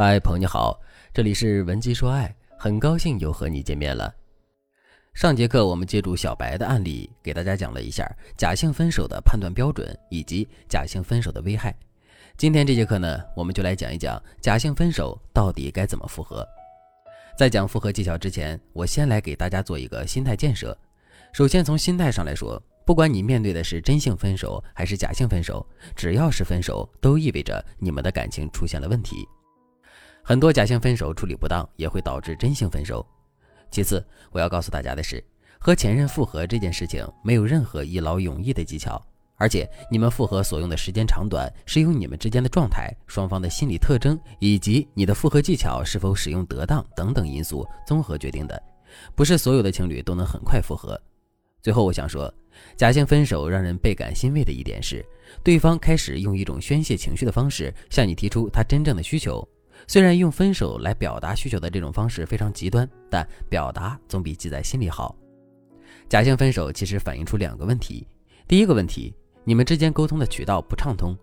嗨，朋友你好，这里是文姬说爱，很高兴又和你见面了。上节课我们借助小白的案例，给大家讲了一下假性分手的判断标准以及假性分手的危害。今天这节课呢，我们就来讲一讲假性分手到底该怎么复合。在讲复合技巧之前，我先来给大家做一个心态建设。首先从心态上来说，不管你面对的是真性分手还是假性分手，只要是分手，都意味着你们的感情出现了问题。很多假性分手处理不当，也会导致真性分手。其次，我要告诉大家的是，和前任复合这件事情没有任何一劳永逸的技巧，而且你们复合所用的时间长短是由你们之间的状态、双方的心理特征以及你的复合技巧是否使用得当等等因素综合决定的，不是所有的情侣都能很快复合。最后，我想说，假性分手让人倍感欣慰的一点是，对方开始用一种宣泄情绪的方式向你提出他真正的需求。虽然用分手来表达需求的这种方式非常极端，但表达总比记在心里好。假性分手其实反映出两个问题：第一个问题，你们之间沟通的渠道不畅通。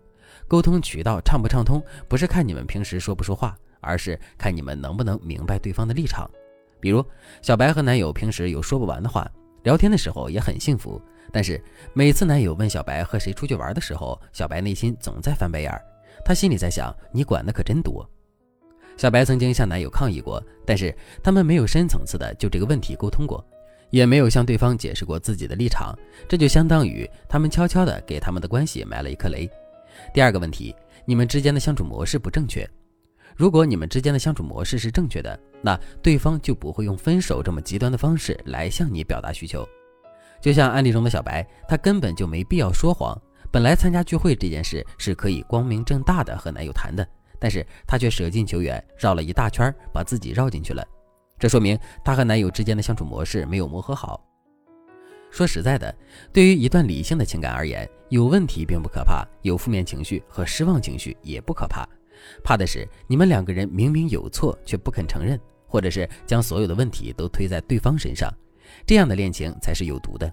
沟通渠道畅不畅通，不是看你们平时说不说话，而是看你们能不能明白对方的立场。比如，小白和男友平时有说不完的话，聊天的时候也很幸福，但是每次男友问小白和谁出去玩的时候，小白内心总在翻白眼儿，他心里在想：你管的可真多。小白曾经向男友抗议过，但是他们没有深层次的就这个问题沟通过，也没有向对方解释过自己的立场，这就相当于他们悄悄的给他们的关系埋了一颗雷。第二个问题，你们之间的相处模式不正确。如果你们之间的相处模式是正确的，那对方就不会用分手这么极端的方式来向你表达需求。就像案例中的小白，他根本就没必要说谎，本来参加聚会这件事是可以光明正大的和男友谈的。但是她却舍近求远，绕了一大圈，把自己绕进去了。这说明她和男友之间的相处模式没有磨合好。说实在的，对于一段理性的情感而言，有问题并不可怕，有负面情绪和失望情绪也不可怕。怕的是你们两个人明明有错却不肯承认，或者是将所有的问题都推在对方身上，这样的恋情才是有毒的。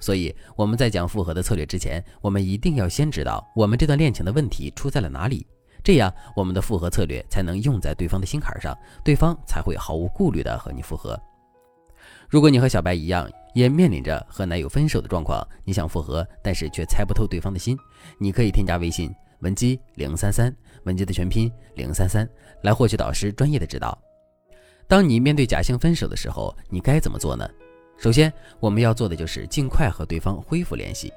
所以我们在讲复合的策略之前，我们一定要先知道我们这段恋情的问题出在了哪里。这样，我们的复合策略才能用在对方的心坎上，对方才会毫无顾虑的和你复合。如果你和小白一样，也面临着和男友分手的状况，你想复合，但是却猜不透对方的心，你可以添加微信文姬零三三，文姬的全拼零三三，来获取导师专业的指导。当你面对假性分手的时候，你该怎么做呢？首先，我们要做的就是尽快和对方恢复联系。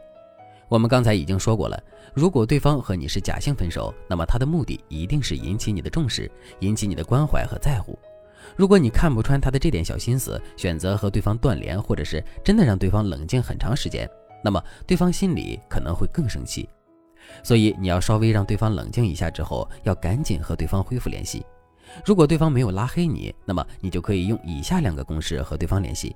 我们刚才已经说过了，如果对方和你是假性分手，那么他的目的一定是引起你的重视，引起你的关怀和在乎。如果你看不穿他的这点小心思，选择和对方断联，或者是真的让对方冷静很长时间，那么对方心里可能会更生气。所以你要稍微让对方冷静一下之后，要赶紧和对方恢复联系。如果对方没有拉黑你，那么你就可以用以下两个公式和对方联系。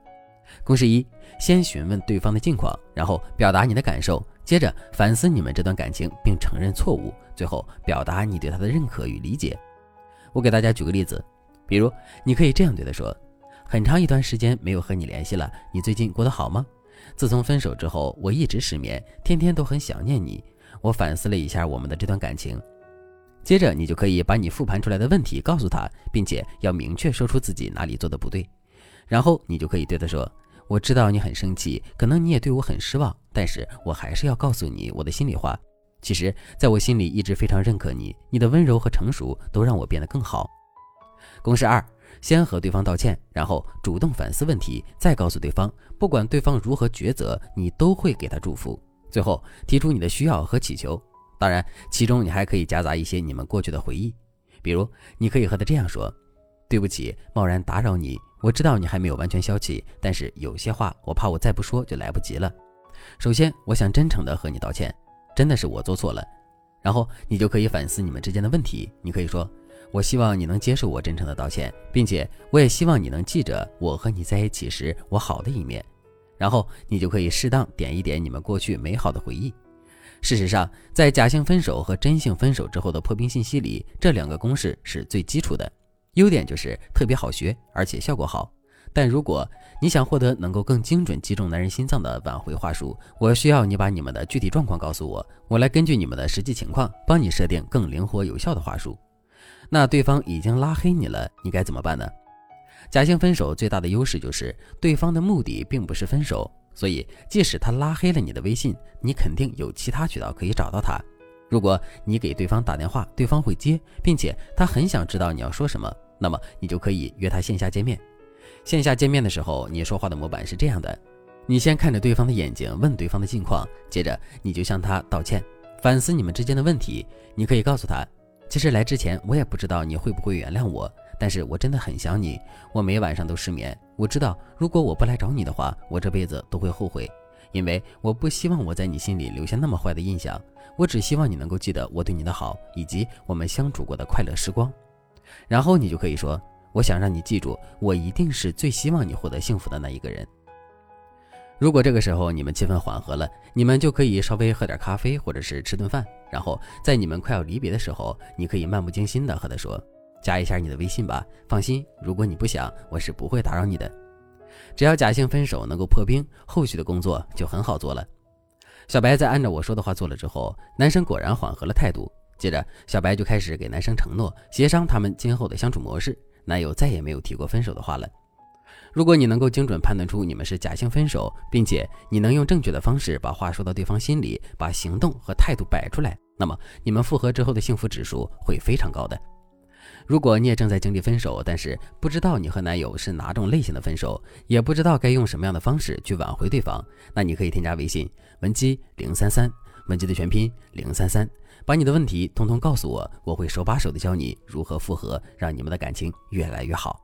公式一：先询问对方的近况，然后表达你的感受。接着反思你们这段感情，并承认错误，最后表达你对他的认可与理解。我给大家举个例子，比如你可以这样对他说：“很长一段时间没有和你联系了，你最近过得好吗？自从分手之后，我一直失眠，天天都很想念你。我反思了一下我们的这段感情。”接着你就可以把你复盘出来的问题告诉他，并且要明确说出自己哪里做的不对，然后你就可以对他说。我知道你很生气，可能你也对我很失望，但是我还是要告诉你我的心里话。其实，在我心里一直非常认可你，你的温柔和成熟都让我变得更好。公式二：先和对方道歉，然后主动反思问题，再告诉对方，不管对方如何抉择，你都会给他祝福。最后提出你的需要和祈求，当然，其中你还可以夹杂一些你们过去的回忆，比如你可以和他这样说：“对不起，贸然打扰你。”我知道你还没有完全消气，但是有些话我怕我再不说就来不及了。首先，我想真诚的和你道歉，真的是我做错了。然后你就可以反思你们之间的问题。你可以说：“我希望你能接受我真诚的道歉，并且我也希望你能记着我和你在一起时我好的一面。”然后你就可以适当点一点你们过去美好的回忆。事实上，在假性分手和真性分手之后的破冰信息里，这两个公式是最基础的。优点就是特别好学，而且效果好。但如果你想获得能够更精准击中男人心脏的挽回话术，我需要你把你们的具体状况告诉我，我来根据你们的实际情况，帮你设定更灵活有效的话术。那对方已经拉黑你了，你该怎么办呢？假性分手最大的优势就是对方的目的并不是分手，所以即使他拉黑了你的微信，你肯定有其他渠道可以找到他。如果你给对方打电话，对方会接，并且他很想知道你要说什么，那么你就可以约他线下见面。线下见面的时候，你说话的模板是这样的：你先看着对方的眼睛，问对方的近况，接着你就向他道歉，反思你们之间的问题。你可以告诉他，其实来之前我也不知道你会不会原谅我，但是我真的很想你，我每晚上都失眠。我知道如果我不来找你的话，我这辈子都会后悔。因为我不希望我在你心里留下那么坏的印象，我只希望你能够记得我对你的好，以及我们相处过的快乐时光。然后你就可以说：“我想让你记住，我一定是最希望你获得幸福的那一个人。”如果这个时候你们气氛缓和了，你们就可以稍微喝点咖啡，或者是吃顿饭。然后在你们快要离别的时候，你可以漫不经心地和他说：“加一下你的微信吧，放心，如果你不想，我是不会打扰你的。”只要假性分手能够破冰，后续的工作就很好做了。小白在按照我说的话做了之后，男生果然缓和了态度。接着，小白就开始给男生承诺，协商他们今后的相处模式。男友再也没有提过分手的话了。如果你能够精准判断出你们是假性分手，并且你能用正确的方式把话说到对方心里，把行动和态度摆出来，那么你们复合之后的幸福指数会非常高的。如果你也正在经历分手，但是不知道你和男友是哪种类型的分手，也不知道该用什么样的方式去挽回对方，那你可以添加微信文姬零三三，文姬的全拼零三三，把你的问题通通告诉我，我会手把手的教你如何复合，让你们的感情越来越好。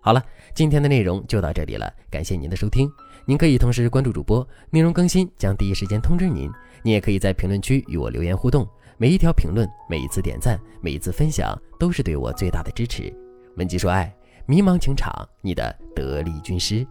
好了，今天的内容就到这里了，感谢您的收听。您可以同时关注主播，内容更新将第一时间通知您。您也可以在评论区与我留言互动。每一条评论，每一次点赞，每一次分享，都是对我最大的支持。文姬说爱，迷茫情场，你的得力军师。